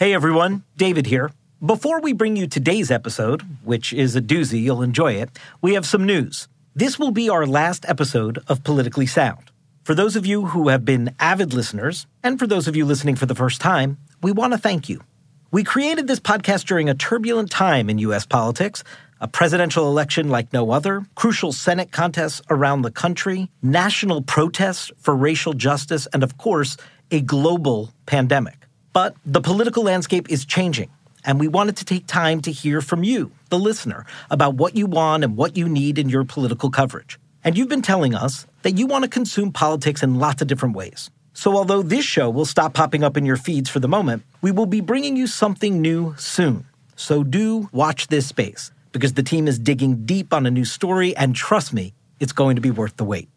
Hey everyone, David here. Before we bring you today's episode, which is a doozy, you'll enjoy it, we have some news. This will be our last episode of Politically Sound. For those of you who have been avid listeners, and for those of you listening for the first time, we want to thank you. We created this podcast during a turbulent time in U.S. politics, a presidential election like no other, crucial Senate contests around the country, national protests for racial justice, and of course, a global pandemic. But the political landscape is changing, and we wanted to take time to hear from you, the listener, about what you want and what you need in your political coverage. And you've been telling us that you want to consume politics in lots of different ways. So, although this show will stop popping up in your feeds for the moment, we will be bringing you something new soon. So, do watch this space because the team is digging deep on a new story, and trust me, it's going to be worth the wait.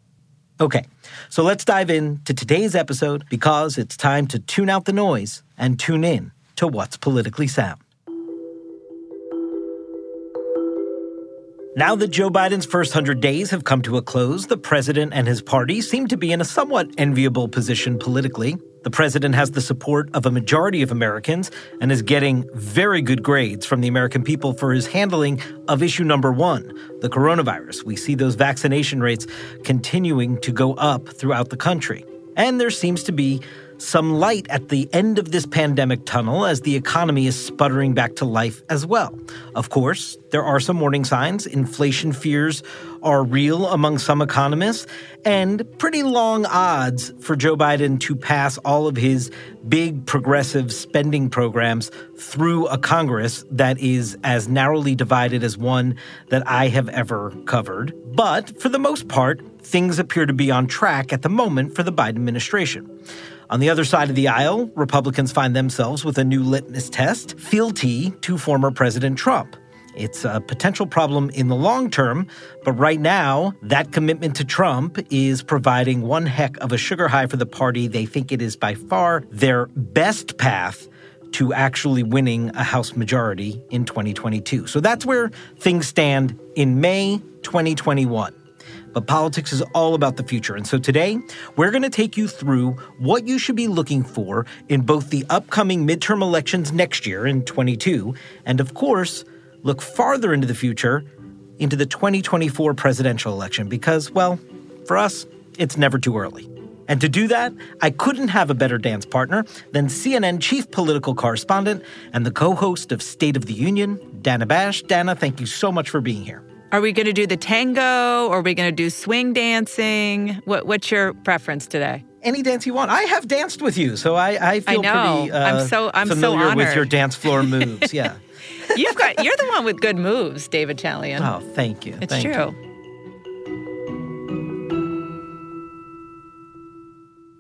Okay, so let's dive in to today's episode because it's time to tune out the noise and tune in to what's politically sound. Now that Joe Biden's first 100 days have come to a close, the president and his party seem to be in a somewhat enviable position politically. The president has the support of a majority of Americans and is getting very good grades from the American people for his handling of issue number one, the coronavirus. We see those vaccination rates continuing to go up throughout the country. And there seems to be some light at the end of this pandemic tunnel as the economy is sputtering back to life as well. Of course, there are some warning signs. Inflation fears are real among some economists, and pretty long odds for Joe Biden to pass all of his big progressive spending programs through a Congress that is as narrowly divided as one that I have ever covered. But for the most part, things appear to be on track at the moment for the Biden administration. On the other side of the aisle, Republicans find themselves with a new litmus test fealty to former President Trump. It's a potential problem in the long term, but right now, that commitment to Trump is providing one heck of a sugar high for the party. They think it is by far their best path to actually winning a House majority in 2022. So that's where things stand in May 2021 but politics is all about the future. And so today, we're going to take you through what you should be looking for in both the upcoming midterm elections next year in 22, and of course, look farther into the future into the 2024 presidential election because, well, for us, it's never too early. And to do that, I couldn't have a better dance partner than CNN chief political correspondent and the co host of State of the Union, Dana Bash. Dana, thank you so much for being here. Are we going to do the tango? Or are we going to do swing dancing? What, what's your preference today? Any dance you want. I have danced with you, so I, I feel I know. pretty uh, I'm so I'm familiar so with your dance floor moves. Yeah. You've got you're the one with good moves, David Chalian. Oh, thank you. it's thank true. You.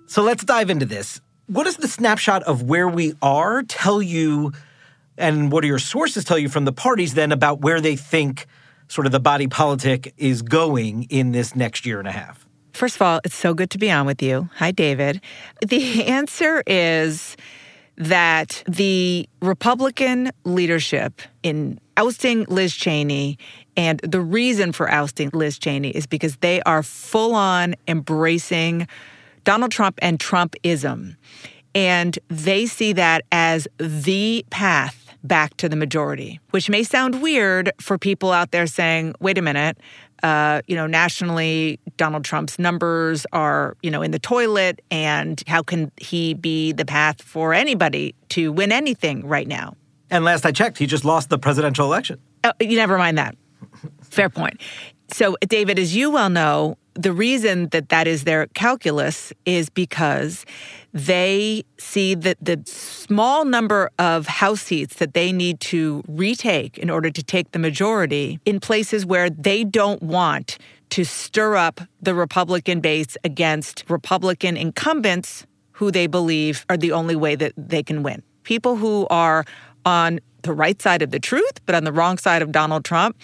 So let's dive into this. What does the snapshot of where we are tell you, and what do your sources tell you from the parties then about where they think sort of the body politic is going in this next year and a half? First of all, it's so good to be on with you. Hi, David. The answer is that the Republican leadership in ousting Liz Cheney and the reason for ousting Liz Cheney is because they are full on embracing Donald Trump and Trumpism. And they see that as the path back to the majority, which may sound weird for people out there saying, wait a minute, uh, you know, nationally, Donald Trump's numbers are, you know, in the toilet, and how can he be the path for anybody to win anything right now? And last I checked, he just lost the presidential election. Uh, you never mind that. Fair point. So, David, as you well know, the reason that that is their calculus is because they see that the small number of House seats that they need to retake in order to take the majority in places where they don't want to stir up the Republican base against Republican incumbents who they believe are the only way that they can win. People who are on the right side of the truth, but on the wrong side of Donald Trump,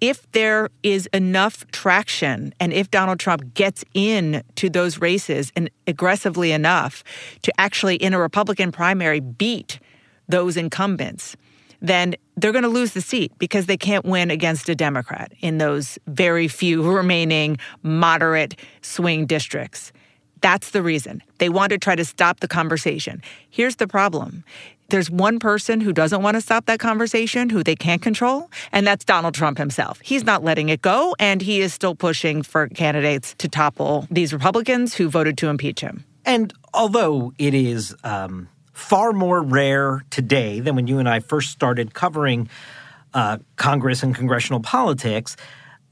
if there is enough traction and if Donald Trump gets in to those races and aggressively enough to actually in a Republican primary beat those incumbents, then they're going to lose the seat because they can't win against a Democrat in those very few remaining moderate swing districts. That's the reason. They want to try to stop the conversation. Here's the problem there's one person who doesn't want to stop that conversation, who they can't control, and that's Donald Trump himself. He's not letting it go, and he is still pushing for candidates to topple these Republicans who voted to impeach him. And although it is um, far more rare today than when you and I first started covering uh, Congress and congressional politics,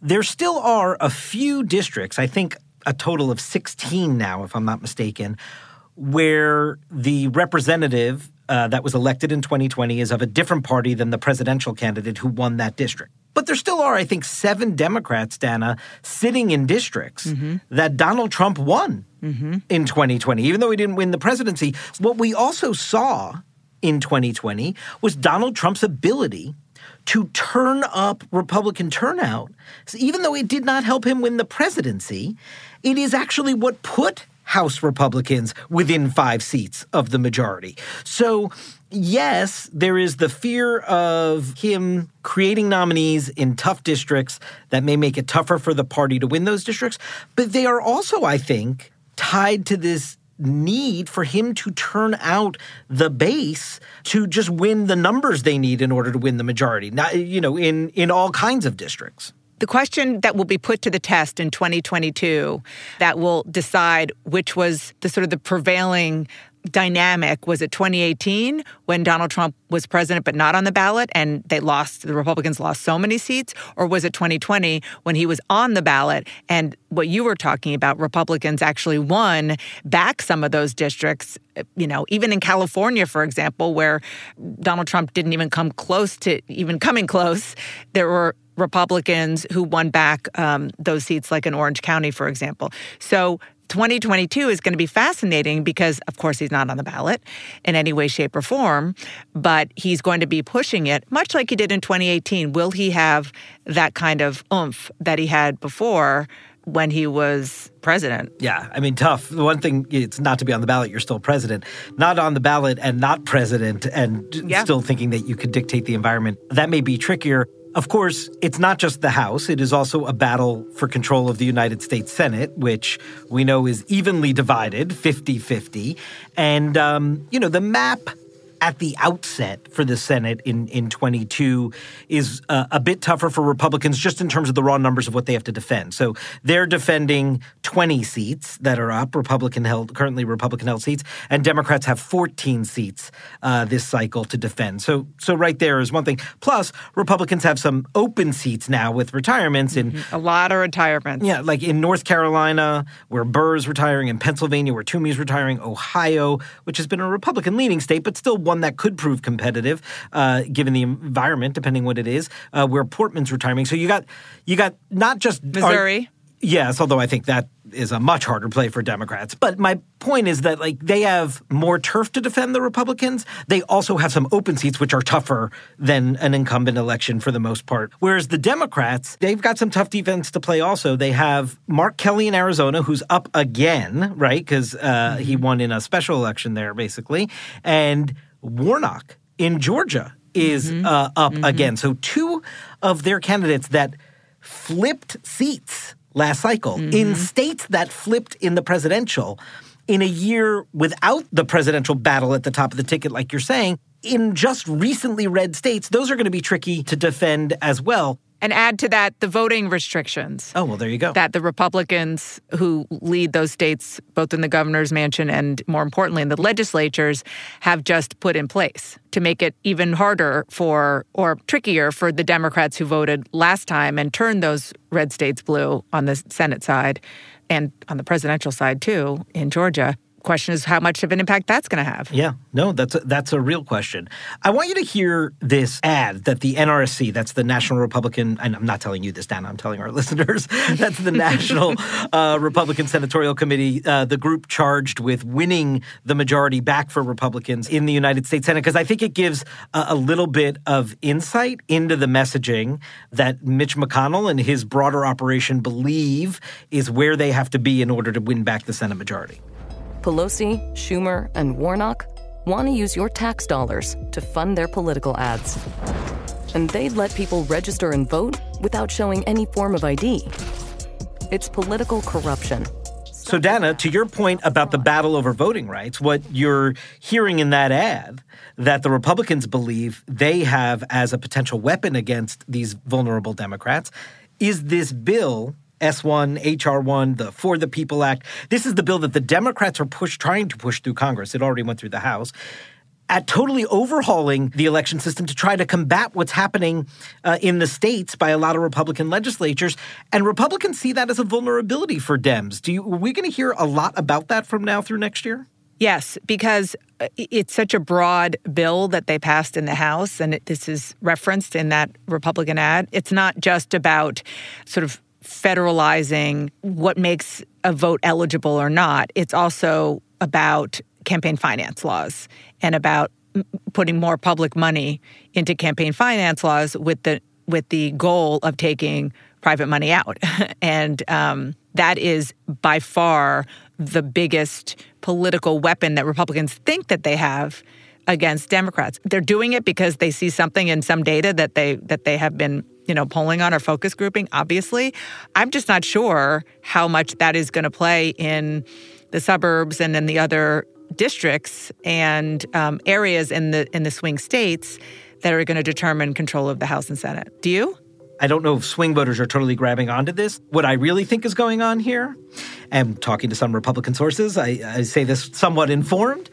there still are a few districts, I think a total of 16 now, if I'm not mistaken, where the representative uh, that was elected in 2020 is of a different party than the presidential candidate who won that district. But there still are, I think, seven Democrats, Dana, sitting in districts mm-hmm. that Donald Trump won mm-hmm. in 2020, even though he didn't win the presidency. What we also saw in 2020 was Donald Trump's ability to turn up Republican turnout. So even though it did not help him win the presidency, it is actually what put House Republicans within five seats of the majority. So, yes, there is the fear of him creating nominees in tough districts that may make it tougher for the party to win those districts. But they are also, I think, tied to this need for him to turn out the base to just win the numbers they need in order to win the majority. Not, you know, in in all kinds of districts. The question that will be put to the test in 2022 that will decide which was the sort of the prevailing dynamic was it 2018 when Donald Trump was president but not on the ballot and they lost the Republicans lost so many seats? Or was it 2020 when he was on the ballot and what you were talking about Republicans actually won back some of those districts you know even in California for example where Donald Trump didn't even come close to even coming close there were Republicans who won back um, those seats, like in Orange County, for example. So 2022 is going to be fascinating because, of course, he's not on the ballot in any way, shape, or form, but he's going to be pushing it, much like he did in 2018. Will he have that kind of oomph that he had before? When he was president. Yeah, I mean, tough. The one thing, it's not to be on the ballot, you're still president. Not on the ballot and not president and yeah. still thinking that you could dictate the environment. That may be trickier. Of course, it's not just the House, it is also a battle for control of the United States Senate, which we know is evenly divided 50 50. And, um, you know, the map at the outset for the Senate in, in 22 is uh, a bit tougher for Republicans just in terms of the raw numbers of what they have to defend. So they're defending 20 seats that are up, Republican held, currently Republican held seats, and Democrats have 14 seats uh, this cycle to defend. So, so right there is one thing. Plus, Republicans have some open seats now with retirements in mm-hmm. a lot of retirements. Yeah, like in North Carolina, where Burr is retiring, in Pennsylvania, where Toomey is retiring, Ohio, which has been a Republican leaning state, but still one that could prove competitive uh, given the environment, depending what it is. Uh, where Portman's retiring, so you got you got not just Missouri. Our, Yes, although I think that is a much harder play for Democrats. But my point is that like they have more turf to defend the Republicans. They also have some open seats which are tougher than an incumbent election for the most part. Whereas the Democrats, they've got some tough defense to play also. They have Mark Kelly in Arizona who's up again, right? Cuz uh, he won in a special election there basically. And Warnock in Georgia is mm-hmm. uh, up mm-hmm. again. So two of their candidates that flipped seats last cycle mm-hmm. in states that flipped in the presidential in a year without the presidential battle at the top of the ticket, like you're saying, in just recently red states, those are going to be tricky to defend as well. And add to that the voting restrictions. Oh, well, there you go. That the Republicans who lead those states, both in the governor's mansion and more importantly in the legislatures, have just put in place to make it even harder for or trickier for the Democrats who voted last time and turned those red states blue on the Senate side and on the presidential side too in Georgia question is how much of an impact that's going to have. Yeah, no, that's a, that's a real question. I want you to hear this ad that the NRSC, that's the National Republican, and I'm not telling you this, Dan, I'm telling our listeners, that's the National uh, Republican Senatorial Committee, uh, the group charged with winning the majority back for Republicans in the United States Senate, because I think it gives a, a little bit of insight into the messaging that Mitch McConnell and his broader operation believe is where they have to be in order to win back the Senate majority. Pelosi, Schumer, and Warnock want to use your tax dollars to fund their political ads. And they'd let people register and vote without showing any form of ID. It's political corruption So, Dana, to your point about the battle over voting rights, what you're hearing in that ad that the Republicans believe they have as a potential weapon against these vulnerable Democrats is this bill S1, HR1, the For the People Act. This is the bill that the Democrats are push, trying to push through Congress. It already went through the House at totally overhauling the election system to try to combat what's happening uh, in the states by a lot of Republican legislatures. And Republicans see that as a vulnerability for Dems. Do you, are we going to hear a lot about that from now through next year? Yes, because uh, it's such a broad bill that they passed in the House, and it, this is referenced in that Republican ad. It's not just about sort of federalizing what makes a vote eligible or not, it's also about campaign finance laws and about putting more public money into campaign finance laws with the with the goal of taking private money out, and um, that is by far the biggest political weapon that Republicans think that they have against Democrats. They're doing it because they see something in some data that they that they have been you know polling on or focus grouping. Obviously, I'm just not sure how much that is going to play in the suburbs and in the other districts and um, areas in the in the swing states that are going to determine control of the House and Senate. Do you? I don't know if swing voters are totally grabbing onto this. What I really think is going on here, and talking to some Republican sources, I, I say this somewhat informed.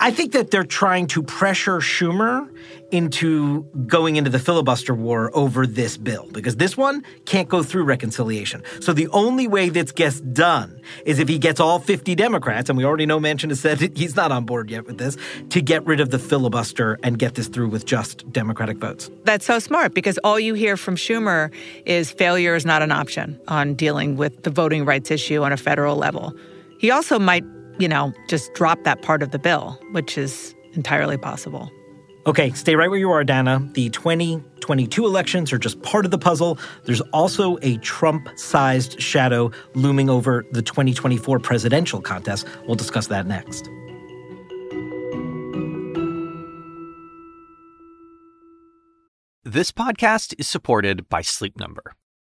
I think that they're trying to pressure Schumer into going into the filibuster war over this bill because this one can't go through reconciliation. So the only way this gets done is if he gets all 50 Democrats, and we already know Manchin has said he's not on board yet with this, to get rid of the filibuster and get this through with just Democratic votes. That's so smart because all you hear from Schumer is failure is not an option on dealing with the voting rights issue on a federal level. He also might, you know, just drop that part of the bill, which is entirely possible. Okay, stay right where you are, Dana. The 2022 elections are just part of the puzzle. There's also a Trump sized shadow looming over the 2024 presidential contest. We'll discuss that next. This podcast is supported by Sleep Number.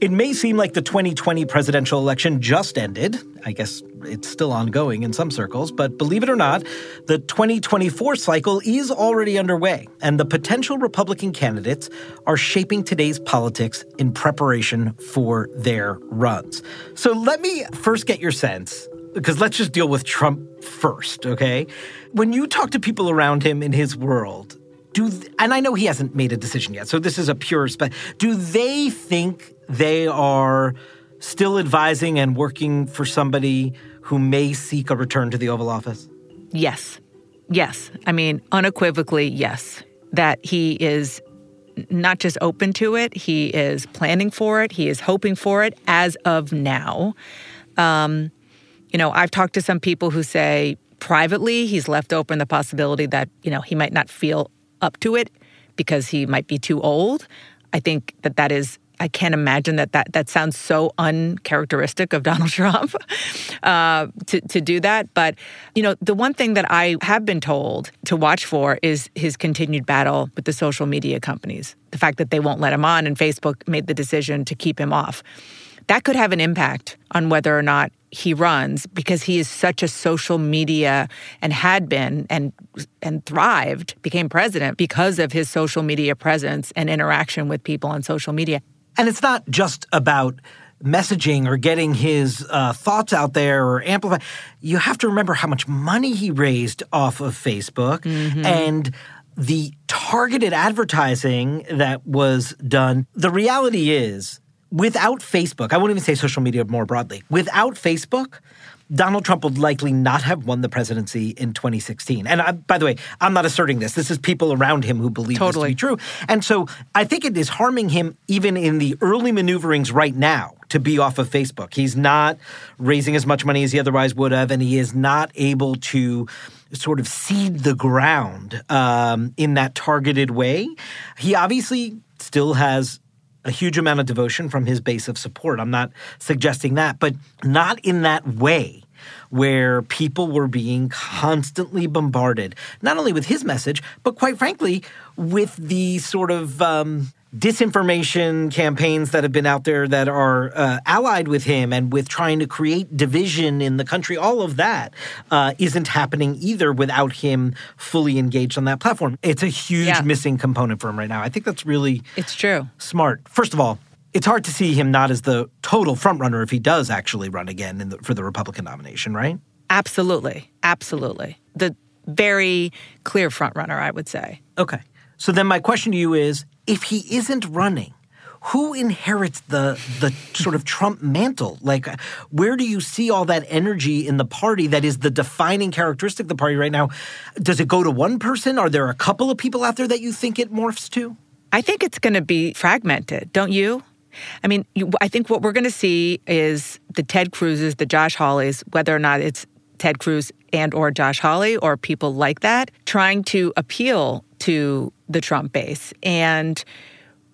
It may seem like the 2020 presidential election just ended. I guess it's still ongoing in some circles, but believe it or not, the 2024 cycle is already underway, and the potential Republican candidates are shaping today's politics in preparation for their runs. So let me first get your sense because let's just deal with Trump first, okay? When you talk to people around him in his world, do and I know he hasn't made a decision yet, so this is a pure. Do they think they are still advising and working for somebody who may seek a return to the Oval Office? Yes. Yes. I mean, unequivocally, yes. That he is not just open to it, he is planning for it, he is hoping for it as of now. Um, you know, I've talked to some people who say privately he's left open the possibility that, you know, he might not feel up to it because he might be too old. I think that that is I can't imagine that that, that sounds so uncharacteristic of Donald Trump uh, to, to do that. But, you know, the one thing that I have been told to watch for is his continued battle with the social media companies. The fact that they won't let him on and Facebook made the decision to keep him off. That could have an impact on whether or not he runs because he is such a social media and had been and and thrived became president because of his social media presence and interaction with people on social media And it's not just about messaging or getting his uh, thoughts out there or amplify. You have to remember how much money he raised off of Facebook Mm-hmm. and the targeted advertising that was done. The reality is, without Facebook, I won't even say social media more broadly, without Facebook, Donald Trump would likely not have won the presidency in 2016. And I, by the way, I'm not asserting this. This is people around him who believe Totally. this to be true. And so I think it is harming him even in the early maneuverings right now to be off of Facebook. He's not raising as much money as he otherwise would have, and he is not able to sort of seed the ground um, in that targeted way. He obviously still has a huge amount of devotion from his base of support. I'm not suggesting that, but not in that way where people were being constantly bombarded, not only with his message, but quite frankly, with the sort of um, disinformation campaigns that have been out there that are uh, allied with him and with trying to create division in the country. All of that uh, not happening either without him fully engaged on that platform. It's a huge Yeah. missing component for him right now. I think that's really It's true. smart. First of all, it's hard to see him not as the total frontrunner if he does actually run again in the, for the Republican nomination, right? Absolutely. Absolutely. The very clear front runner, I would say. Okay. So then my question to you is if he isn't running, who inherits the the sort of Trump mantle? Like where do you see all that energy in the party that is the defining characteristic of the party right now? Does it go to one person? Are there a couple of people out there that you think it morphs to? I think it's going to be fragmented, don't you? I mean, I think what we're going to see is the Ted Cruzes, the Josh Hawleys, whether or not it's Ted Cruz and or Josh Hawley or people like that, trying to appeal to the Trump base. And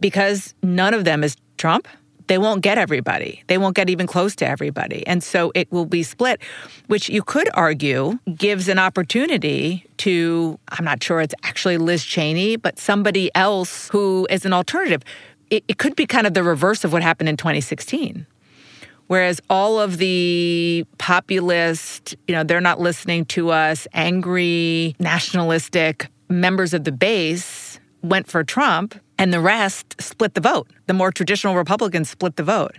because none of them is Trump, they won't get everybody. They won't get even close to everybody. And so it will be split, which you could argue gives an opportunity to, I'm not sure it's actually Liz Cheney, but somebody else who is an alternative. It, it could be kind of the reverse of what happened in 2016. Whereas all of the populist, you know, they're not listening to us, angry, nationalistic members of the base went for Trump, and the rest split the vote. The more traditional Republicans split the vote.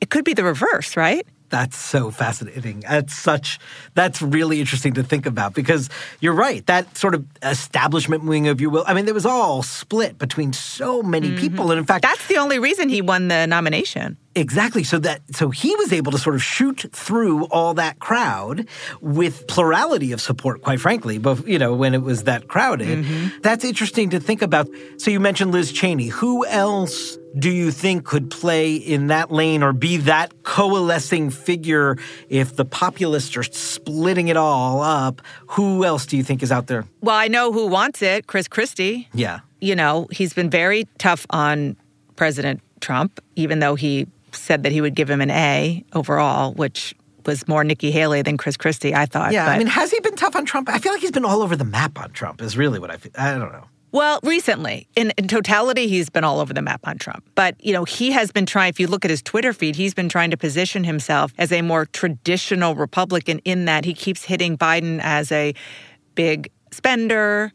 It could be the reverse, right? That's so fascinating. That's such that's really interesting to think about because you're right. That sort of establishment wing of you will I mean, it was all split between so many mm-hmm. people. And in fact That's the only reason he won the nomination. Exactly. So that so he was able to sort of shoot through all that crowd with plurality of support, quite frankly, but you know, when it was that crowded. Mm-hmm. That's interesting to think about. So you mentioned Liz Cheney. Who else do you think could play in that lane or be that coalescing figure if the populists are splitting it all up? Who else do you think is out there? Well, I know who wants it, Chris Christie. Yeah. you know, he's been very tough on President Trump, even though he said that he would give him an A overall, which was more Nikki Haley than Chris Christie, I thought. Yeah. I mean, has he been tough on Trump? I feel like he's been all over the map on Trump, is really what I feel. I don't know. Well, recently, in, in totality, he's been all over the map on Trump. But, you know, he has been trying, if you look at his Twitter feed, he's been trying to position himself as a more traditional Republican in that he keeps hitting Biden as a big spender,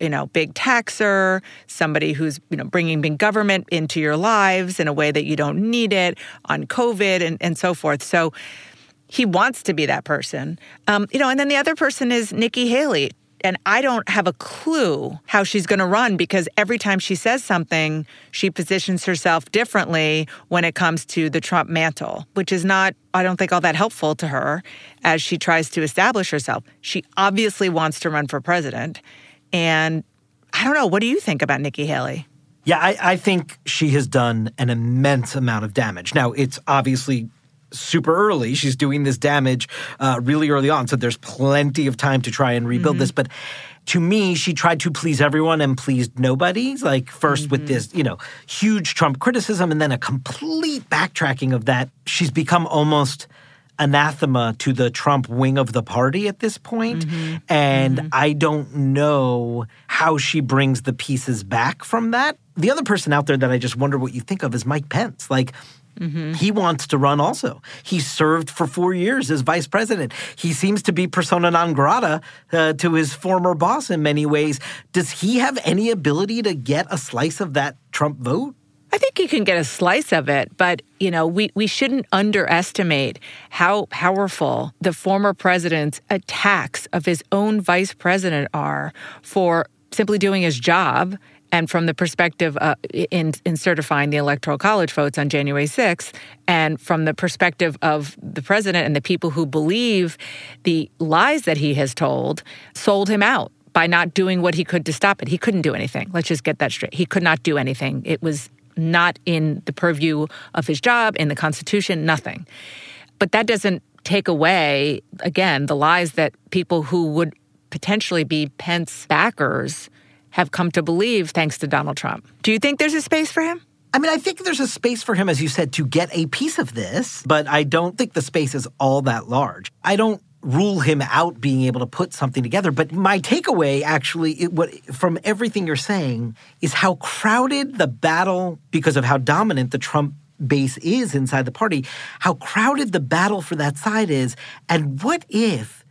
you know, big taxer, somebody who's, you know, bringing big government into your lives in a way that you don't need it on COVID and, and so forth. So he wants to be that person. Um, you know, and then the other person is Nikki Haley. And I don't have a clue how she's going to run because every time she says something, she positions herself differently when it comes to the Trump mantle, which is not, I don't think, all that helpful to her as she tries to establish herself. She obviously wants to run for president. And I don't know. What do you think about Nikki Haley? Yeah, I, I think she has done an immense amount of damage. Now, it's obviously super early. She's doing this damage uh, really early on, so there's plenty of time to try and rebuild this. Mm-hmm. But to me, she tried to please everyone and pleased nobody. Like 1st with mm-hmm. this, you know, huge Trump criticism, and then a complete backtracking of that. She's become almost anathema to the Trump wing of the party at this point. Mm-hmm. And I don't know how she brings the pieces back from that. The other person out there that I just wonder what you think of is Mike Pence. Like, he wants to run also. He served for four years as vice president. He seems to be persona non grata uh, to his former boss in many ways. Does he have any ability to get a slice of that Trump vote? I think you can get a slice of it, but you know, we, we shouldn't underestimate how powerful the former president's attacks of his own vice president are for simply doing his job and from the perspective uh, in in certifying the electoral college votes on January 6th and from the perspective of the president and the people who believe the lies that he has told sold him out by not doing what he could to stop it. He couldn't do anything. Let's just get that straight. He could not do anything. It was not in the purview of his job, in the Constitution, nothing. But that doesn't take away, again, the lies that people who would potentially be Pence backers have come to believe thanks to Donald Trump. Do you think there's a space for him? I mean, I think there's a space for him, as you said, to get a piece of this, but I don't think the space is all that large. I don't rule him out being able to put something together. But my takeaway, actually, it, what from everything you're saying, is how crowded the battle, because of how dominant the Trump base is inside the party, how crowded the battle for that side is, and what if.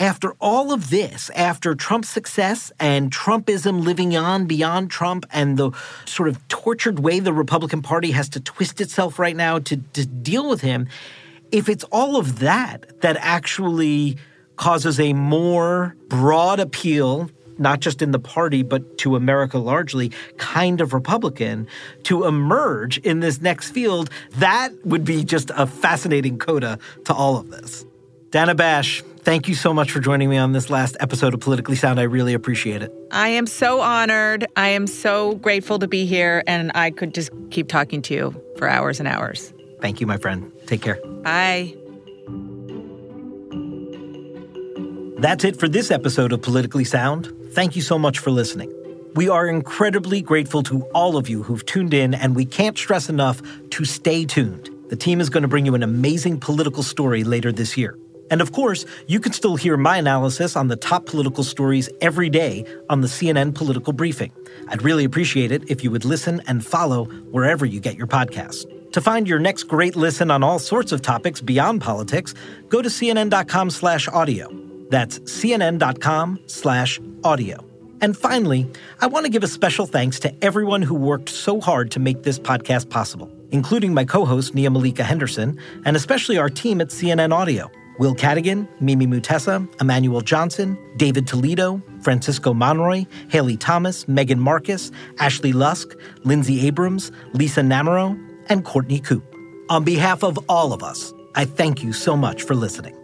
After all of this, after Trump's success and Trumpism living on beyond Trump and the sort of tortured way the Republican Party has to twist itself right now to, to deal with him, if it's all of that that actually causes a more broad appeal not just in the party, but to America largely, kind of Republican to emerge in this next field, that would be just a fascinating coda to all of this. Dana Bash, thank you so much for joining me on this last episode of Politically Sound. I really appreciate it. I am so honored. I am so grateful to be here, and I could just keep talking to you for hours and hours. Thank you, my friend. Take care. Bye. That's it for this episode of Politically Sound. Thank you so much for listening. We are incredibly grateful to all of you who've tuned in, and we can't stress enough to stay tuned. The team is going to bring you an amazing political story later this year. And of course, you can still hear my analysis on the top political stories every day on the CNN Political Briefing. I'd really appreciate it if you would listen and follow wherever you get your podcast. To find your next great listen on all sorts of topics beyond politics, go to cnn.com slash audio. That's cnn.com slash audio. And finally, I want to give a special thanks to everyone who worked so hard to make this podcast possible, including my co-host Nia Malika Henderson, and especially our team at CNN Audio. Will Cadigan, Mimi Mutessa, Emmanuel Johnson, David Toledo, Francisco Monroy, Haley Thomas, Megan Marcus, Ashley Lusk, Lindsay Abrams, Lisa Namerow, and Courtney Coupe. On behalf of all of us, I thank you so much for listening.